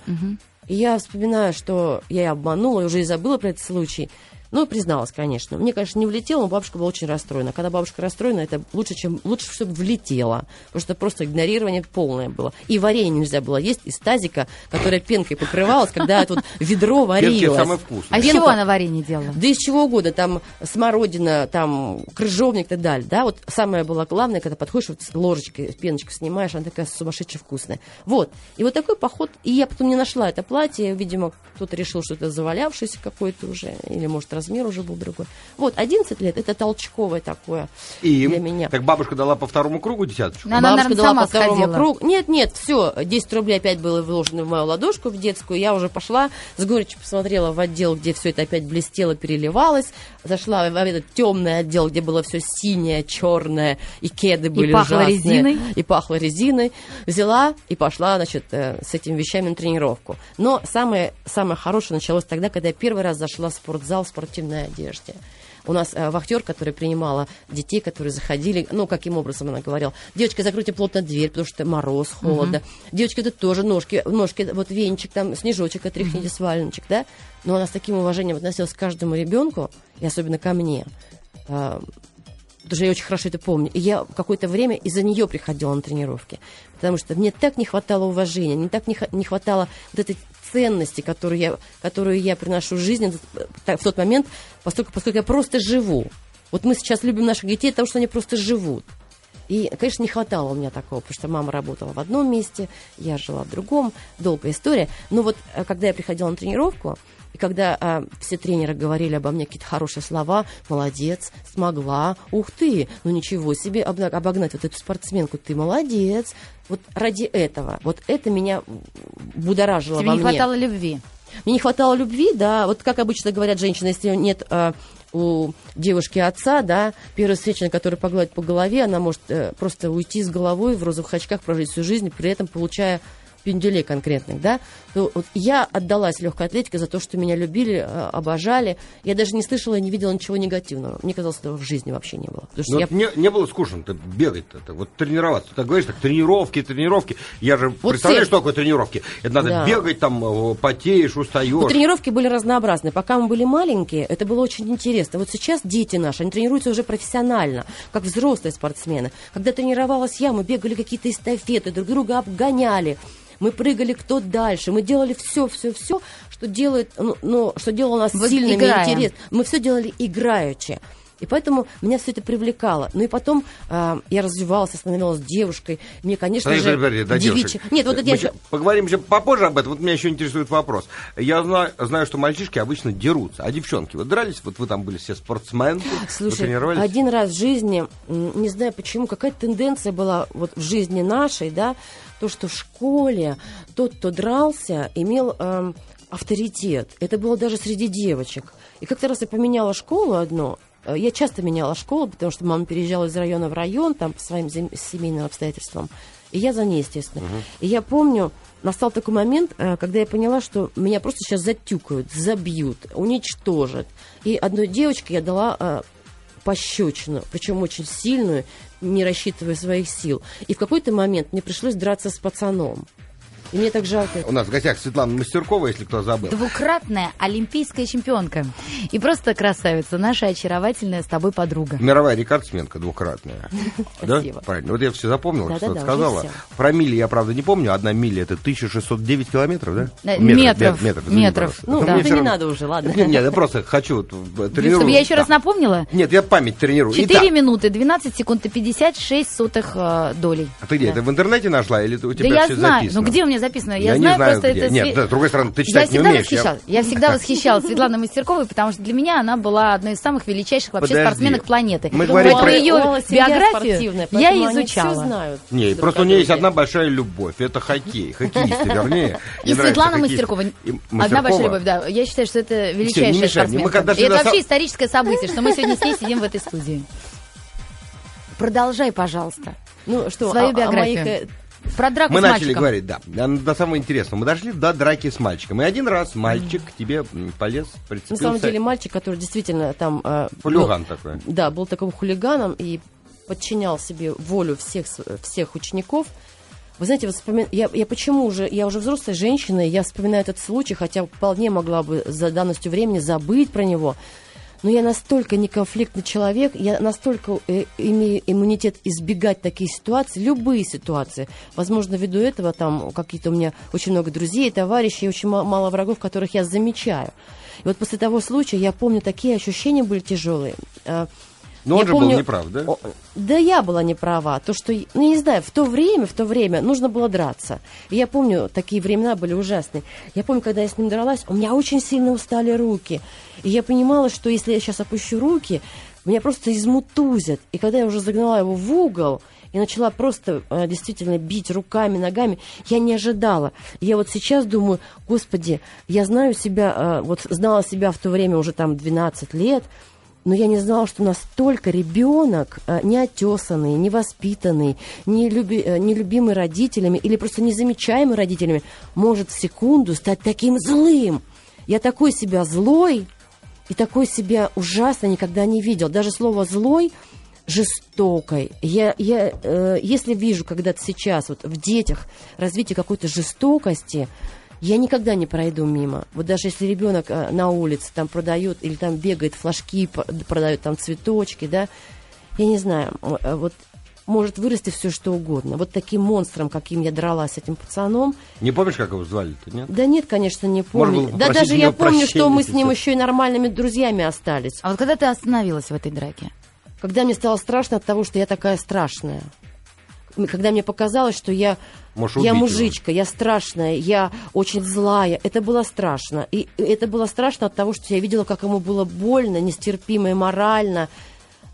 [SPEAKER 3] И я вспоминаю, что я ее обманула, уже и забыла про этот случай. Ну, призналась, конечно. Мне, конечно, не влетело, но бабушка была очень расстроена. Когда бабушка расстроена, это лучше, чем лучше, чтобы влетело. Потому что просто игнорирование полное было. И варенье нельзя было есть из тазика, которое пенкой покрывалось, когда тут ведро варилось.
[SPEAKER 2] самое вкусное.
[SPEAKER 1] А из
[SPEAKER 3] Пенка-
[SPEAKER 1] чего она варенье делала?
[SPEAKER 3] да из чего угодно, там смородина, там крыжовник и так далее, да, вот самое было главное, когда подходишь, вот ложечкой, пеночку снимаешь, она такая сумасшедше вкусная. Вот, и вот такой поход, и я потом не нашла это платье, видимо, кто-то решил, что это завалявшееся какое-то уже, или, может, размер уже был другой. Вот, 11 лет, это толчковое такое
[SPEAKER 2] И
[SPEAKER 3] для меня.
[SPEAKER 2] Так бабушка дала по второму кругу десяточку.
[SPEAKER 1] Она,
[SPEAKER 3] Бабушка
[SPEAKER 1] наверное,
[SPEAKER 3] дала
[SPEAKER 1] сама
[SPEAKER 3] по второму
[SPEAKER 1] сходила.
[SPEAKER 3] кругу. Нет, нет, все, 10 рублей опять было вложено в мою ладошку в детскую. Я уже пошла, с горечью посмотрела в отдел, где все это опять блестело, переливалось. Зашла в этот темный отдел, где было все синее, черное, и кеды были
[SPEAKER 1] пахло
[SPEAKER 3] ужасные.
[SPEAKER 1] резиной.
[SPEAKER 3] И пахло резиной. Взяла и пошла, значит, э, с этими вещами на тренировку. Но самое, самое хорошее началось тогда, когда я первый раз зашла в спортзал в спортивной одежде. У нас э, вахтер, который принимала детей, которые заходили, ну, каким образом она говорила, девочка, закройте плотно дверь, потому что мороз, холодно. Девочка, это тоже ножки, ножки, вот венчик, там, снежочек отряхните с валеночек, да? Но она с таким уважением относилась к каждому ребенку, и особенно ко мне. А, Что я очень хорошо это помню. И я какое-то время из-за нее приходила на тренировки. Потому что мне так не хватало уважения, мне так не, не хватало вот этой ценности, которую я, которую я приношу в жизнь в тот момент, поскольку, поскольку я просто живу. Вот мы сейчас любим наших детей, потому что они просто живут. И, конечно, не хватало у меня такого, потому что мама работала в одном месте, я жила в другом, долгая история. Но вот э, когда я приходила на тренировку, и когда а, все тренеры говорили обо мне какие-то хорошие слова, молодец, смогла, ух ты, ну ничего себе, обогнать вот эту спортсменку, ты молодец. Вот ради этого, вот это меня будоражило
[SPEAKER 1] Тебе
[SPEAKER 3] во
[SPEAKER 1] не
[SPEAKER 3] мне.
[SPEAKER 1] хватало любви.
[SPEAKER 3] Мне не хватало любви, да. Вот как обычно говорят женщины, если нет а, у девушки отца, да, первая встречная, которая погладит по голове, она может э, просто уйти с головой в розовых очках, прожить всю жизнь, при этом получая пенделей конкретных, да, то вот я отдалась легкой атлетике за то, что меня любили, э, обожали. Я даже не слышала и не видела ничего негативного. Мне казалось, этого в жизни вообще не было. Что
[SPEAKER 2] Ну,
[SPEAKER 3] я
[SPEAKER 2] не, не было скучно-то бегать-то, так вот тренироваться. Как говоришь, так тренировки, тренировки. Я же
[SPEAKER 3] Вот
[SPEAKER 2] представляю,
[SPEAKER 3] все-
[SPEAKER 2] что такое тренировки. Это надо
[SPEAKER 3] Да.
[SPEAKER 2] бегать, там, э, потеешь, устаешь.
[SPEAKER 3] Ну, тренировки были разнообразны. Пока мы были маленькие, это было очень интересно. Вот сейчас дети наши, они тренируются уже профессионально, как взрослые спортсмены. Когда тренировалась я, мы бегали какие-то эстафеты, друг друга обгоняли. Мы прыгали кто дальше, мы делали все, все, все, что делает, ну, ну, что делало нас
[SPEAKER 1] Вот
[SPEAKER 3] сильными,
[SPEAKER 1] играя.
[SPEAKER 3] интересными. Мы все делали играючи. И поэтому меня все это привлекало. Ну и потом а, я развивалась, я становилась девушкой. Мне, конечно
[SPEAKER 2] Подожди,
[SPEAKER 3] же,
[SPEAKER 2] подожди, до
[SPEAKER 3] девичьи-
[SPEAKER 2] девушек.
[SPEAKER 3] Нет, вот это
[SPEAKER 2] Мы
[SPEAKER 3] я
[SPEAKER 2] поговорим еще попозже об этом. Вот меня еще интересует вопрос. Я знаю, знаю, что мальчишки обычно дерутся, а девчонки, вот дрались, вот вы там были все спортсменки, вы
[SPEAKER 3] Слушай,
[SPEAKER 2] тренировались?
[SPEAKER 3] один раз в жизни, не знаю почему, какая-то тенденция была вот в жизни нашей, да, то, что в школе тот, кто дрался, имел эм, авторитет. Это было даже среди девочек. И как-то раз я поменяла школу одну. Э, Я часто меняла школу, потому что мама переезжала из района в район, там, по своим семейным обстоятельствам. И я за ней, естественно. И я помню, настал такой момент, э, когда я поняла, что меня просто сейчас затюкают, забьют, уничтожат. И одной девочке я дала э, пощечину, причем очень сильную, не рассчитывая своих сил. И в какой-то момент мне пришлось драться с пацаном. И мне так жалко.
[SPEAKER 2] У нас в гостях Светлана Мастеркова, если кто забыл.
[SPEAKER 1] Двукратная олимпийская чемпионка. И просто красавица, наша очаровательная с тобой подруга.
[SPEAKER 2] Мировая рекордсменка двукратная. Да?
[SPEAKER 3] Спасибо.
[SPEAKER 2] Правильно. Вот я все запомнил, что ты сказала. Про мили я, правда, не помню. Одна миля это 1609 километров, да?
[SPEAKER 1] Э, метров. Метров.
[SPEAKER 3] Ну,
[SPEAKER 2] Мне
[SPEAKER 3] да, не надо уже, ладно.
[SPEAKER 2] Нет, я просто хочу в- тренирую.
[SPEAKER 1] Чтобы я еще раз напомнила.
[SPEAKER 2] Нет, я память тренирую.
[SPEAKER 1] 4
[SPEAKER 2] Итак,
[SPEAKER 1] минуты, 12 секунд и 56 сотых э, долей.
[SPEAKER 2] а ты где, это в интернете нашла или у тебя
[SPEAKER 1] да я
[SPEAKER 2] все
[SPEAKER 1] знаю.
[SPEAKER 2] записано?
[SPEAKER 1] Ну где у меня записано? Я,
[SPEAKER 2] Я не
[SPEAKER 1] знаю,
[SPEAKER 2] знаю,
[SPEAKER 1] просто
[SPEAKER 2] где.
[SPEAKER 1] это...
[SPEAKER 2] Нет, да, с другой стороны, ты
[SPEAKER 1] я
[SPEAKER 2] читать не
[SPEAKER 1] всегда
[SPEAKER 2] умеешь, я-
[SPEAKER 1] восхищалась. Я всегда восхищалась Светланой Мастерковой, потому что для меня она была одной из самых величайших вообще
[SPEAKER 2] Подожди.
[SPEAKER 1] спортсменок планеты.
[SPEAKER 2] Мы говорим про-
[SPEAKER 1] ее биографию я изучала.
[SPEAKER 2] Не, просто у нее есть одна большая любовь. Это хоккей. Хоккеисты, вернее.
[SPEAKER 1] И Светлана. Мастеркова. Одна большая любовь, да. Я считаю, что это величайшая спортсменка. И это вообще историческое событие, что мы сегодня с ней сидим в этой студии. Продолжай, пожалуйста.
[SPEAKER 3] Ну что,
[SPEAKER 1] Свою
[SPEAKER 3] а-
[SPEAKER 1] биографию.
[SPEAKER 3] моих, э,
[SPEAKER 1] Про драку
[SPEAKER 2] Мы
[SPEAKER 1] с
[SPEAKER 2] начали
[SPEAKER 1] мальчиком.
[SPEAKER 2] говорить, да. До самого интересного. Мы дошли до драки с мальчиком. И один раз мальчик к тебе полез,
[SPEAKER 3] На
[SPEAKER 2] прицепился.
[SPEAKER 3] самом деле мальчик, который действительно там... э,
[SPEAKER 2] Хулиган
[SPEAKER 3] был-
[SPEAKER 2] такой.
[SPEAKER 3] Да, был таким хулиганом и подчинял себе волю всех, с- всех учеников. Вы знаете, вот вспоми- я, я почему уже, я уже взрослая женщина, и я вспоминаю этот случай, хотя вполне могла бы за данностью времени забыть про него. Но я настолько неконфликтный человек, я настолько э, имею иммунитет избегать такие ситуации, любые ситуации. Возможно, ввиду этого там какие-то у меня очень много друзей, товарищей, очень ма- мало врагов, которых я замечаю. И вот после того случая я помню, такие ощущения были тяжелые.
[SPEAKER 2] Но
[SPEAKER 3] я
[SPEAKER 2] он же был неправ, да?
[SPEAKER 3] Да я была не права. То, что, ну, я не знаю, в то время, в то время нужно было драться. И я помню, такие времена были ужасные. Я помню, когда я с ним дралась, у меня очень сильно устали руки. И я понимала, что если я сейчас опущу руки, меня просто измутузят. И когда я уже загнала его в угол и начала просто э, действительно бить руками, ногами, я не ожидала. Я вот сейчас думаю, господи, я знаю себя, э, вот знала себя в то время уже там 12 лет, но я не знала, что настолько ребенок э, неотесанный, невоспитанный, не, люби, э, не любимый родителями или просто незамечаемый родителями может в секунду стать таким злым. Я такой себя злой, и такой себя ужасно никогда не видел. Даже слово «злой» жестокой. Я, я, э, если вижу когда-то сейчас вот в детях развитие какой-то жестокости, я никогда не пройду мимо. Вот даже если ребенок э, на улице там продает или там бегает флажки, продает там цветочки, да, я не знаю, э, вот может вырасти все что угодно. Вот таким монстром, каким я дралась с этим пацаном.
[SPEAKER 2] Не помнишь, как его звали-то, нет?
[SPEAKER 3] Да нет, конечно, не помню. Да даже я помню, что мы с ним еще и нормальными друзьями остались.
[SPEAKER 1] А вот когда ты остановилась в этой драке?
[SPEAKER 3] Когда мне стало страшно от того, что я такая страшная. Когда мне показалось, что я, я мужичка, его. я страшная, я очень злая. Это было страшно. И это было страшно от того, что я видела, как ему было больно, нестерпимо и морально.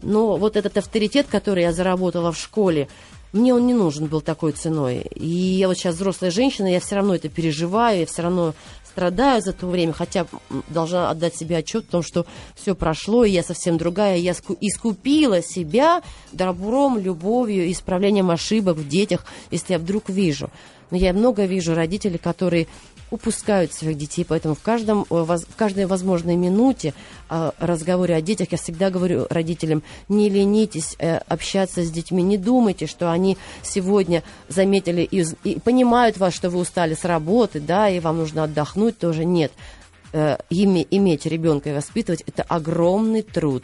[SPEAKER 3] Но вот этот авторитет, который я заработала в школе, мне он не нужен был такой ценой. И я вот сейчас взрослая женщина, я все равно это переживаю, я все равно страдаю за то время, хотя должна отдать себе отчет о том, что все прошло, и я совсем другая. Я искупила себя добром, любовью, исправлением ошибок в детях, если я вдруг вижу. Но я много вижу родителей, которые упускают своих детей, поэтому в, каждом, э, в каждой возможной минуте о разговоре о детях я всегда говорю родителям, не ленитесь э, общаться с детьми, не думайте, что они сегодня заметили и, и понимают вас, что вы устали с работы, да, и вам нужно отдохнуть тоже. Нет, э, име, иметь ребенка и воспитывать – это огромный труд.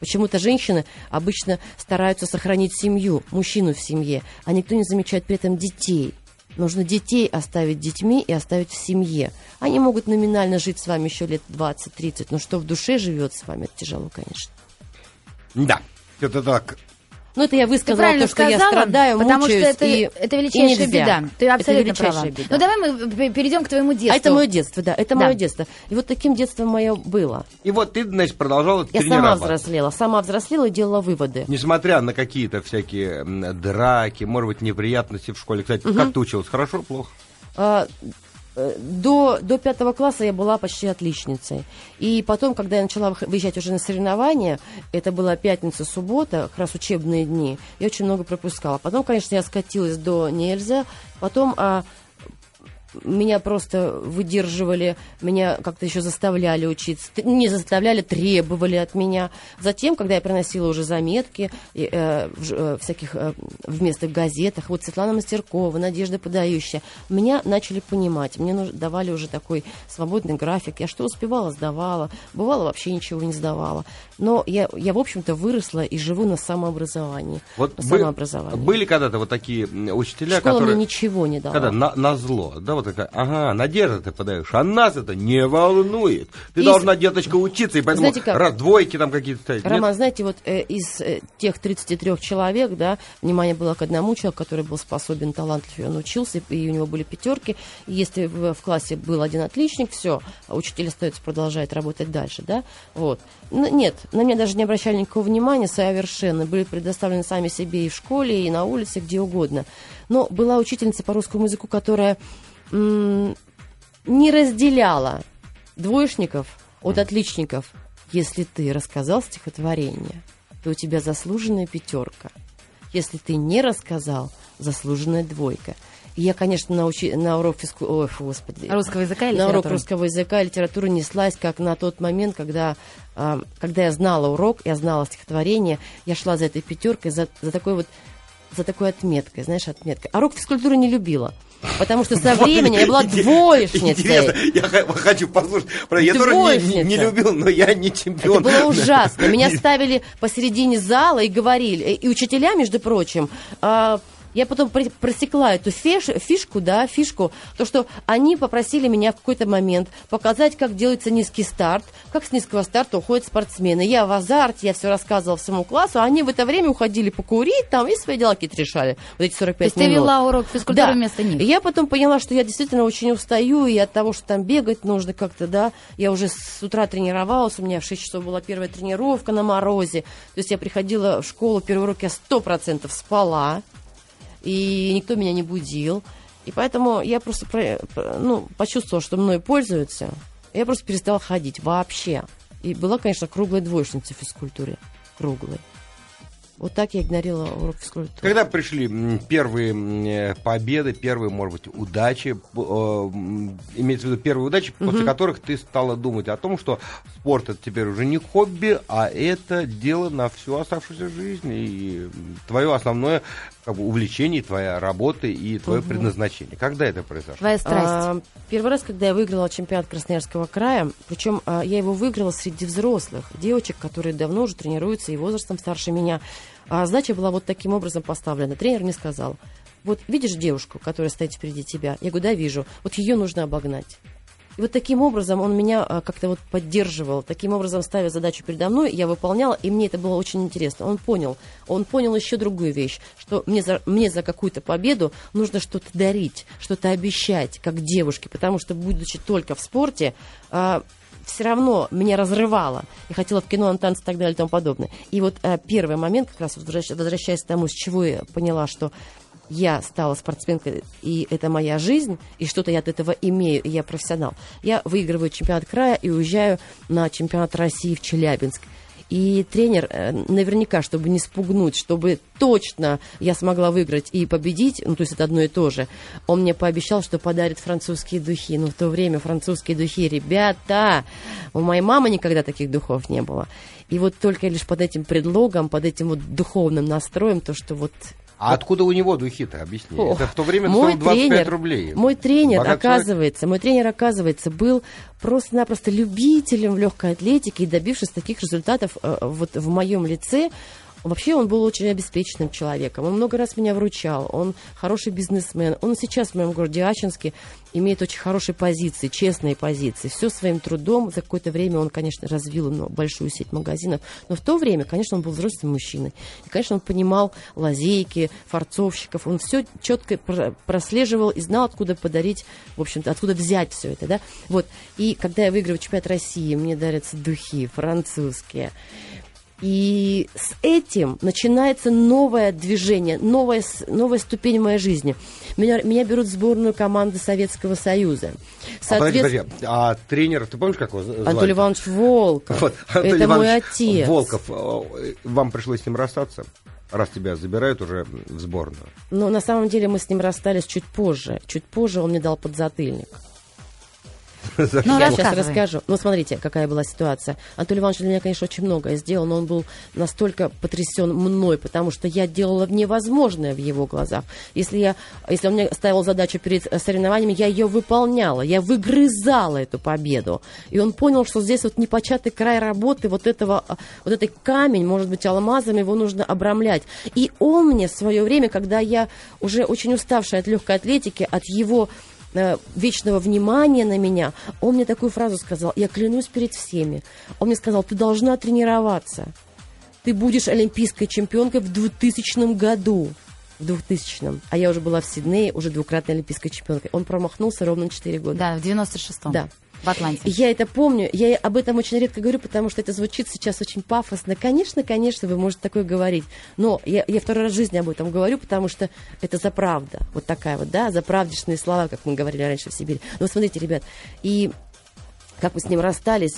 [SPEAKER 3] Почему-то женщины обычно стараются сохранить семью, мужчину в семье, а никто не замечает при этом детей – Нужно детей оставить детьми и оставить в семье. Они могут номинально жить с вами еще лет 20-30, но что в душе живет с вами, это тяжело, конечно.
[SPEAKER 2] Да, это так.
[SPEAKER 3] Ну, это я высказала то, что сказала, я страдаю,
[SPEAKER 1] потому
[SPEAKER 3] что
[SPEAKER 1] это,
[SPEAKER 3] и,
[SPEAKER 1] это величайшая
[SPEAKER 3] и
[SPEAKER 1] беда. Ты абсолютно права. Беда. Ну, давай мы перейдем к твоему детству.
[SPEAKER 3] А это мое детство, да, это да. мое детство. И вот таким детством мое было.
[SPEAKER 2] И вот ты, значит, продолжала
[SPEAKER 3] Я сама взрослела, сама взрослела и делала выводы.
[SPEAKER 2] Несмотря на какие-то всякие драки, может быть, неприятности в школе. Кстати, угу. как ты училась, хорошо, плохо?
[SPEAKER 3] А, Э, до, до пятого класса я была почти отличницей. И потом, когда я начала выезжать уже на соревнования, это была пятница, суббота, как раз учебные дни, я очень много пропускала. Потом, конечно, я скатилась до нельзя. Потом а, меня просто выдерживали, меня как-то еще заставляли учиться. Не заставляли, требовали от меня. Затем, когда я приносила уже заметки э, в э, всяких э, в местных газетах, вот Светлана Мастеркова, Надежда Подающая, меня начали понимать. Мне нуж, давали уже такой свободный график. Я что успевала, сдавала. Бывало, вообще ничего не сдавала. Но я, я в общем-то, выросла и живу на самообразовании.
[SPEAKER 2] Вот на самообразовании. Были когда-то вот такие учителя,
[SPEAKER 3] Школа
[SPEAKER 2] которые...
[SPEAKER 3] мне ничего не дала.
[SPEAKER 2] Когда на, на зло, да, вот такая, ага, Надежда ты подаешь, а нас это не волнует. Ты из... должна, деточка, учиться, и поэтому знаете как? раз двойки там какие-то ставить.
[SPEAKER 3] Роман, Нет? знаете, вот э, из э, тех 33 человек, да, внимание было к одному человеку, который был способен, талантлив, он учился, и у него были пятерки. И если в, в классе был один отличник, все, учитель остается, продолжает работать дальше, да, вот. Но, нет, на меня даже не обращали никакого внимания совершенно, были предоставлены сами себе и в школе, и на улице, где угодно. Но была учительница по русскому языку, которая не разделяла двоечников от отличников. Если ты рассказал стихотворение, то у тебя заслуженная пятерка. Если ты не рассказал, заслуженная двойка. И я, конечно, на, учи... на урок физку... Ой, господи.
[SPEAKER 1] Русского языка и
[SPEAKER 3] литературы? На урок русского языка и литературы неслась, как на тот момент, когда, э, когда я знала урок, я знала стихотворение, я шла за этой пятеркой, за, за такой вот за такой отметкой, знаешь, отметкой. А урок физкультуры не любила. Потому что со временем я была двоечницей.
[SPEAKER 2] Я хочу послушать. Я тоже не любил, но я не чемпион.
[SPEAKER 3] Это было ужасно. Меня ставили посередине зала и говорили. И учителя, между прочим, а, я потом просекла эту фиш, фишку, да, фишку, то, что они попросили меня в какой-то момент показать, как делается низкий старт, как с низкого старта уходят спортсмены. Я в азарте, я все рассказывала всему классу, а они в это время уходили покурить там и свои дела какие-то решали. Вот эти 45
[SPEAKER 1] то есть
[SPEAKER 3] минут.
[SPEAKER 1] ты вела урок физкультуры да. вместо них?
[SPEAKER 3] Я потом поняла, что я действительно очень устаю, и от того, что там бегать нужно как-то, да, я уже с утра тренировалась, у меня в 6 часов была первая тренировка на морозе, то есть я приходила в школу, первый урок я 100% спала, и никто меня не будил. И поэтому я просто ну, почувствовала, что мной пользуются. Я просто перестала ходить вообще. И была, конечно, круглой двоечницей в физкультуре. Круглой. Вот так я игнорировала урок физкультуры.
[SPEAKER 2] Когда пришли первые э, победы, первые, может быть, удачи, э, имеется в виду первые удачи, угу. после которых ты стала думать о том, что спорт это теперь уже не хобби, а это дело на всю оставшуюся жизнь и твое основное как бы, увлечение, твоя работа и твое угу. предназначение. Когда это произошло?
[SPEAKER 1] Твоя страсть. А,
[SPEAKER 3] первый раз, когда я выиграла чемпионат Красноярского края, причем а, я его выиграла среди взрослых девочек, которые давно уже тренируются и возрастом старше меня. А задача была вот таким образом поставлена. Тренер мне сказал, вот видишь девушку, которая стоит впереди тебя? Я говорю, да, вижу. Вот ее нужно обогнать. И вот таким образом он меня а, как-то вот поддерживал, таким образом ставя задачу передо мной, я выполняла, и мне это было очень интересно. Он понял, он понял еще другую вещь, что мне за, мне за какую-то победу нужно что-то дарить, что-то обещать, как девушке, потому что, будучи только в спорте, а, все равно меня разрывало. Я хотела в кино, на танцы и так далее и тому подобное. И вот а, первый момент, как раз возвращаясь к тому, с чего я поняла, что я стала спортсменкой, и это моя жизнь, и что-то я от этого имею, и я профессионал. Я выигрываю чемпионат края и уезжаю на чемпионат России в Челябинск. И тренер э, наверняка, чтобы не спугнуть, чтобы точно я смогла выиграть и победить, ну, то есть это одно и то же, он мне пообещал, что подарит французские духи. Но в то время французские духи, ребята, у моей мамы никогда таких духов не было. И вот только лишь под этим предлогом, под этим вот духовным настроем, то, что вот
[SPEAKER 2] а откуда у него духи-то, объясни? О, это в то время мой стоил 25 тренер, рублей.
[SPEAKER 3] Мой тренер, Богат оказывается, человек? мой тренер, оказывается, был просто-напросто любителем легкой атлетике и добившись таких результатов э, вот в моем лице, Вообще он был очень обеспеченным человеком. Он много раз меня вручал. Он хороший бизнесмен. Он сейчас в моем городе Ачинске имеет очень хорошие позиции, честные позиции. Все своим трудом. За какое-то время он, конечно, развил большую сеть магазинов. Но в то время, конечно, он был взрослым мужчиной. И, конечно, он понимал лазейки, форцовщиков. Он все четко прослеживал и знал, откуда подарить, в общем-то, откуда взять все это. Да? Вот. И когда я выигрываю чемпионат России, мне дарятся духи французские. И с этим начинается новое движение, новая, новая ступень в моей жизни. Меня, меня берут в сборную команды Советского Союза.
[SPEAKER 2] Соответ... А, подожди, подожди, а тренер, ты помнишь, как его звали?
[SPEAKER 3] Анатолий Иванович Волков. Вот, Анатолий Это Иванович мой отец.
[SPEAKER 2] Волков, э, вам пришлось с ним расстаться? раз тебя забирают уже в сборную?
[SPEAKER 3] Ну, на самом деле мы с ним расстались чуть позже. Чуть позже он мне дал подзатыльник. Ну, я сейчас расскажу. Ну, смотрите, какая была ситуация. Анатолий Иванович для меня, конечно, очень многое сделал, но он был настолько потрясен мной, потому что я делала невозможное в его глазах. Если, я, если он мне ставил задачу перед э, соревнованиями, я ее выполняла, я выгрызала эту победу. И он понял, что здесь вот непочатый край работы, вот этого, э, вот этот камень, может быть, алмазом, его нужно обрамлять. И он мне в свое время, когда я уже очень уставшая от легкой атлетики, от его Э, вечного внимания на меня, он мне такую фразу сказал, я клянусь перед всеми. Он мне сказал, ты должна тренироваться. Ты будешь олимпийской чемпионкой в 2000 году. В 2000-м. А я уже была в Сиднее, уже двукратной олимпийской чемпионкой. Он промахнулся ровно на 4 года.
[SPEAKER 1] Да, в 96-м.
[SPEAKER 3] Да
[SPEAKER 1] в Атланте.
[SPEAKER 3] Я это помню, я об этом очень редко говорю, потому что это звучит сейчас очень пафосно. Конечно, конечно, вы можете такое говорить, но я, я второй раз в жизни об этом говорю, потому что это за правда, вот такая вот, да, за правдишные слова, как мы говорили раньше в Сибири. Но смотрите, ребят, и как мы с ним расстались,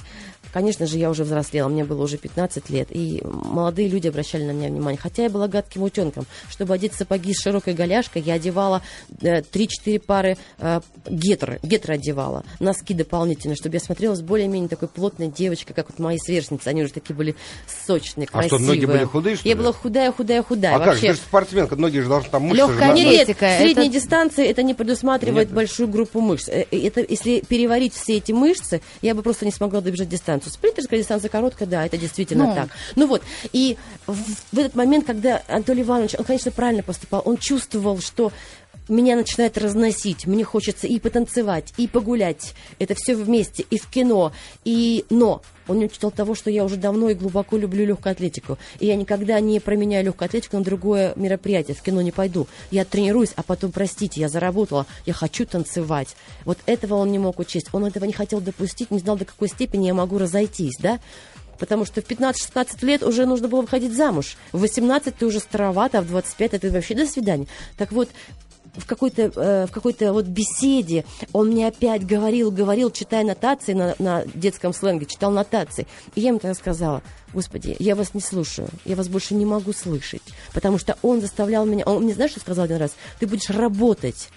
[SPEAKER 3] Конечно же, я уже взрослела, мне было уже 15 лет, и молодые люди обращали на меня внимание. Хотя я была гадким утенком. Чтобы одеть сапоги с широкой голяшкой, я одевала э, 3-4 пары э, гетры, гетры одевала, носки дополнительно, чтобы я смотрелась более-менее такой плотной девочкой, как вот мои сверстницы. Они уже такие были сочные, красивые. А
[SPEAKER 2] что, ноги были худые, что
[SPEAKER 3] Я была худая, худая, худая.
[SPEAKER 2] А Вообще... как? Ты же спортсменка, ноги же должны там мышцы.
[SPEAKER 3] Легкая атлетика. Нет, средней это... дистанции это не предусматривает Нет. большую группу мышц. Э, это, если переварить все эти мышцы, я бы просто не смогла добежать дистанцию дистанцию. Спринтерская дистанция короткая, да, это действительно ну. так. Ну вот, и в, в этот момент, когда Анатолий Иванович, он, конечно, правильно поступал, он чувствовал, что меня начинает разносить, мне хочется и потанцевать, и погулять, это все вместе, и в кино, и... Но он не учитывал того, что я уже давно и глубоко люблю легкую атлетику, и я никогда не променяю легкую атлетику на другое мероприятие, в кино не пойду. Я тренируюсь, а потом, простите, я заработала, я хочу танцевать. Вот этого он не мог учесть, он этого не хотел допустить, не знал, до какой степени я могу разойтись, да? потому что в 15-16 лет уже нужно было выходить замуж. В 18 ты уже старовато, а в 25 это вообще до свидания. Так вот, в какой-то, э, в какой-то вот беседе он мне опять говорил, говорил, читая нотации на, на детском сленге, читал нотации. И я ему тогда сказала, Господи, я вас не слушаю, я вас больше не могу слышать, потому что он заставлял меня, он мне, знаешь, что сказал один раз? Ты будешь работать,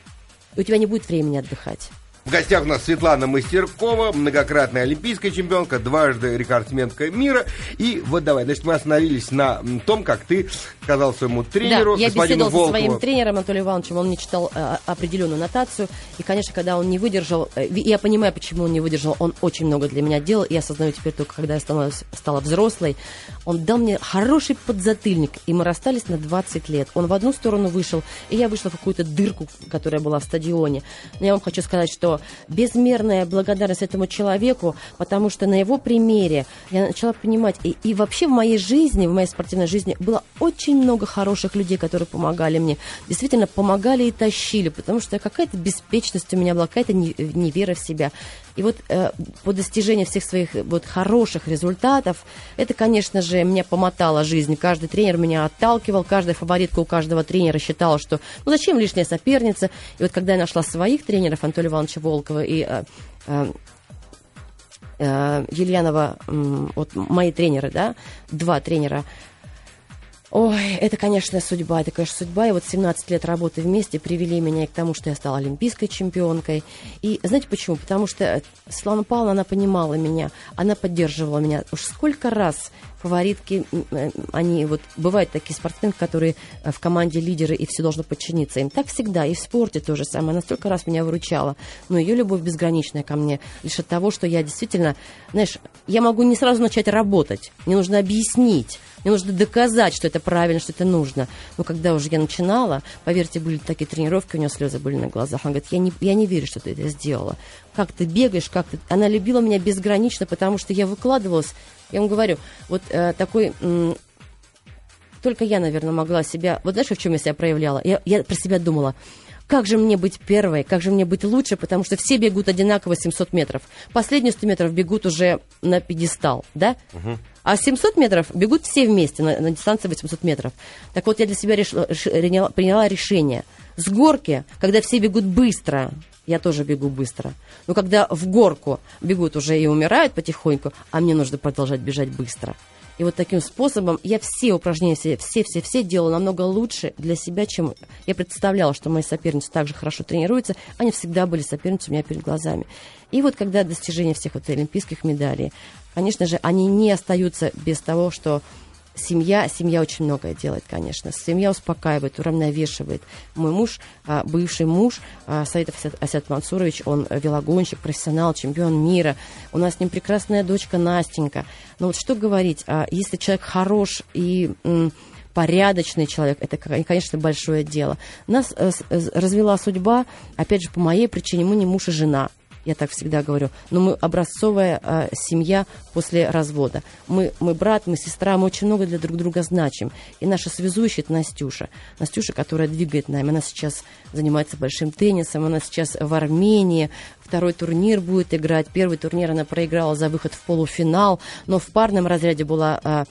[SPEAKER 3] и у тебя не будет времени отдыхать.
[SPEAKER 2] В гостях у нас Светлана Мастеркова, многократная олимпийская чемпионка, дважды рекордсменка мира. И вот давай, значит, мы остановились на том, как ты сказал своему тренеру,
[SPEAKER 3] да, я
[SPEAKER 2] господину
[SPEAKER 3] беседовал
[SPEAKER 2] Волкову.
[SPEAKER 3] со своим тренером Анатолием Ивановичем, он мне читал э, определенную нотацию, и, конечно, когда он не выдержал, э, я понимаю, почему он не выдержал, он очень много для меня делал, и я осознаю теперь только, когда я стала, стала взрослой, он дал мне хороший подзатыльник, и мы расстались на 20 лет. Он в одну сторону вышел, и я вышла в какую-то дырку, которая была в стадионе. Но я вам хочу сказать, что безмерная благодарность этому человеку, потому что на его примере я начала понимать, и, и вообще в моей жизни, в моей спортивной жизни было очень много хороших людей, которые помогали мне. Действительно, помогали и тащили, потому что какая-то беспечность у меня была, какая-то невера в себя. И вот э, по достижению всех своих вот хороших результатов, это, конечно же, меня помотала жизнь. Каждый тренер меня отталкивал, каждая фаворитка у каждого тренера считала, что ну зачем лишняя соперница. И вот когда я нашла своих тренеров, Анатолия Ивановича Волкова и э, э, э, Ельянова, э, вот мои тренеры, да, два тренера, Ой, это, конечно, судьба, это, конечно, судьба. И вот 17 лет работы вместе привели меня к тому, что я стала олимпийской чемпионкой. И знаете почему? Потому что Светлана Павловна, она понимала меня, она поддерживала меня. Уж сколько раз фаворитки, э, они вот бывают такие спортсмены, которые э, в команде лидеры, и все должно подчиниться им. Так всегда, и в спорте тоже самое. Она столько раз меня выручала. Но ее любовь безграничная ко мне лишь от того, что я действительно, знаешь, я могу не сразу начать работать. Мне нужно объяснить, мне нужно доказать, что это правильно, что это нужно. Но когда уже я начинала, поверьте, были такие тренировки, у нее слезы были на глазах. Она говорит, я не, я не верю, что ты это сделала. Как ты бегаешь, как ты... Она любила меня безгранично, потому что я выкладывалась я вам говорю, вот э, такой... М- только я, наверное, могла себя... Вот знаешь, в чем я себя проявляла? Я, я про себя думала, как же мне быть первой, как же мне быть лучше, потому что все бегут одинаково 700 метров. Последние 100 метров бегут уже на пьедестал, да? Угу. А 700 метров бегут все вместе на, на дистанции 800 метров. Так вот, я для себя решила, приняла, приняла решение. С горки, когда все бегут быстро, я тоже бегу быстро. Но когда в горку бегут уже и умирают потихоньку, а мне нужно продолжать бежать быстро. И вот таким способом я все упражнения, все-все-все делала намного лучше для себя, чем я представляла, что мои соперницы также хорошо тренируются. Они всегда были соперницами у меня перед глазами. И вот когда достижение всех вот олимпийских медалей, конечно же, они не остаются без того, что семья, семья очень многое делает, конечно. Семья успокаивает, уравновешивает. Мой муж, а, бывший муж, а, Саидов Асят Мансурович, он велогонщик, профессионал, чемпион мира. У нас с ним прекрасная дочка Настенька. Но вот что говорить, а, если человек хорош и порядочный человек, это, конечно, большое дело. Нас э, развела судьба, опять же, по моей причине, мы не муж и жена я так всегда говорю, но мы образцовая э, семья после развода. Мы, мы брат, мы сестра, мы очень много для друг друга значим. И наша связующая это Настюша. Настюша, которая двигает нами. Она сейчас занимается большим теннисом, она сейчас в Армении, второй турнир будет играть. Первый турнир она проиграла за выход в полуфинал, но в парном разряде была э,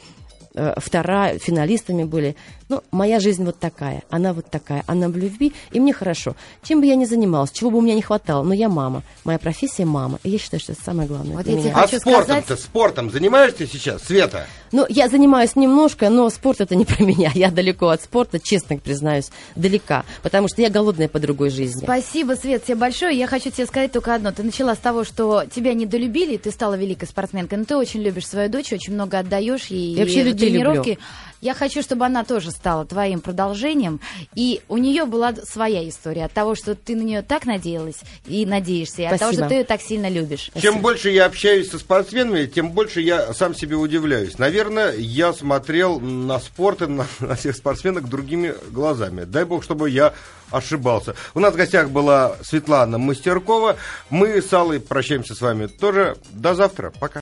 [SPEAKER 3] э, вторая, финалистами были. Ну, моя жизнь вот такая, она вот такая, она в любви, и мне хорошо. Чем бы я ни занималась, чего бы у меня не хватало, но я мама. Моя профессия мама, и я считаю, что это самое главное. Вот
[SPEAKER 1] я
[SPEAKER 3] меня.
[SPEAKER 2] А спортом-то, сказать... спортом занимаешься сейчас, Света?
[SPEAKER 3] Ну, я занимаюсь немножко, но спорт это не про меня. Я далеко от спорта, честно признаюсь, далека. Потому что я голодная по другой жизни.
[SPEAKER 1] Спасибо, Свет, тебе большое. Я хочу тебе сказать только одно. Ты начала с того, что тебя недолюбили, ты стала великой спортсменкой, но ты очень любишь свою дочь, очень много отдаешь ей.
[SPEAKER 3] Я вообще людей тренировки. Люблю.
[SPEAKER 1] Я хочу, чтобы она тоже стала твоим продолжением. И у нее была своя история от того, что ты на нее так надеялась и надеешься, и от того, что ты ее так сильно любишь.
[SPEAKER 2] Чем больше я общаюсь со спортсменами, тем больше я сам себе удивляюсь. Наверное, я смотрел на спорт и на, на всех спортсменок другими глазами. Дай бог, чтобы я ошибался. У нас в гостях была Светлана Мастеркова. Мы с Аллой прощаемся с вами тоже. До завтра. Пока.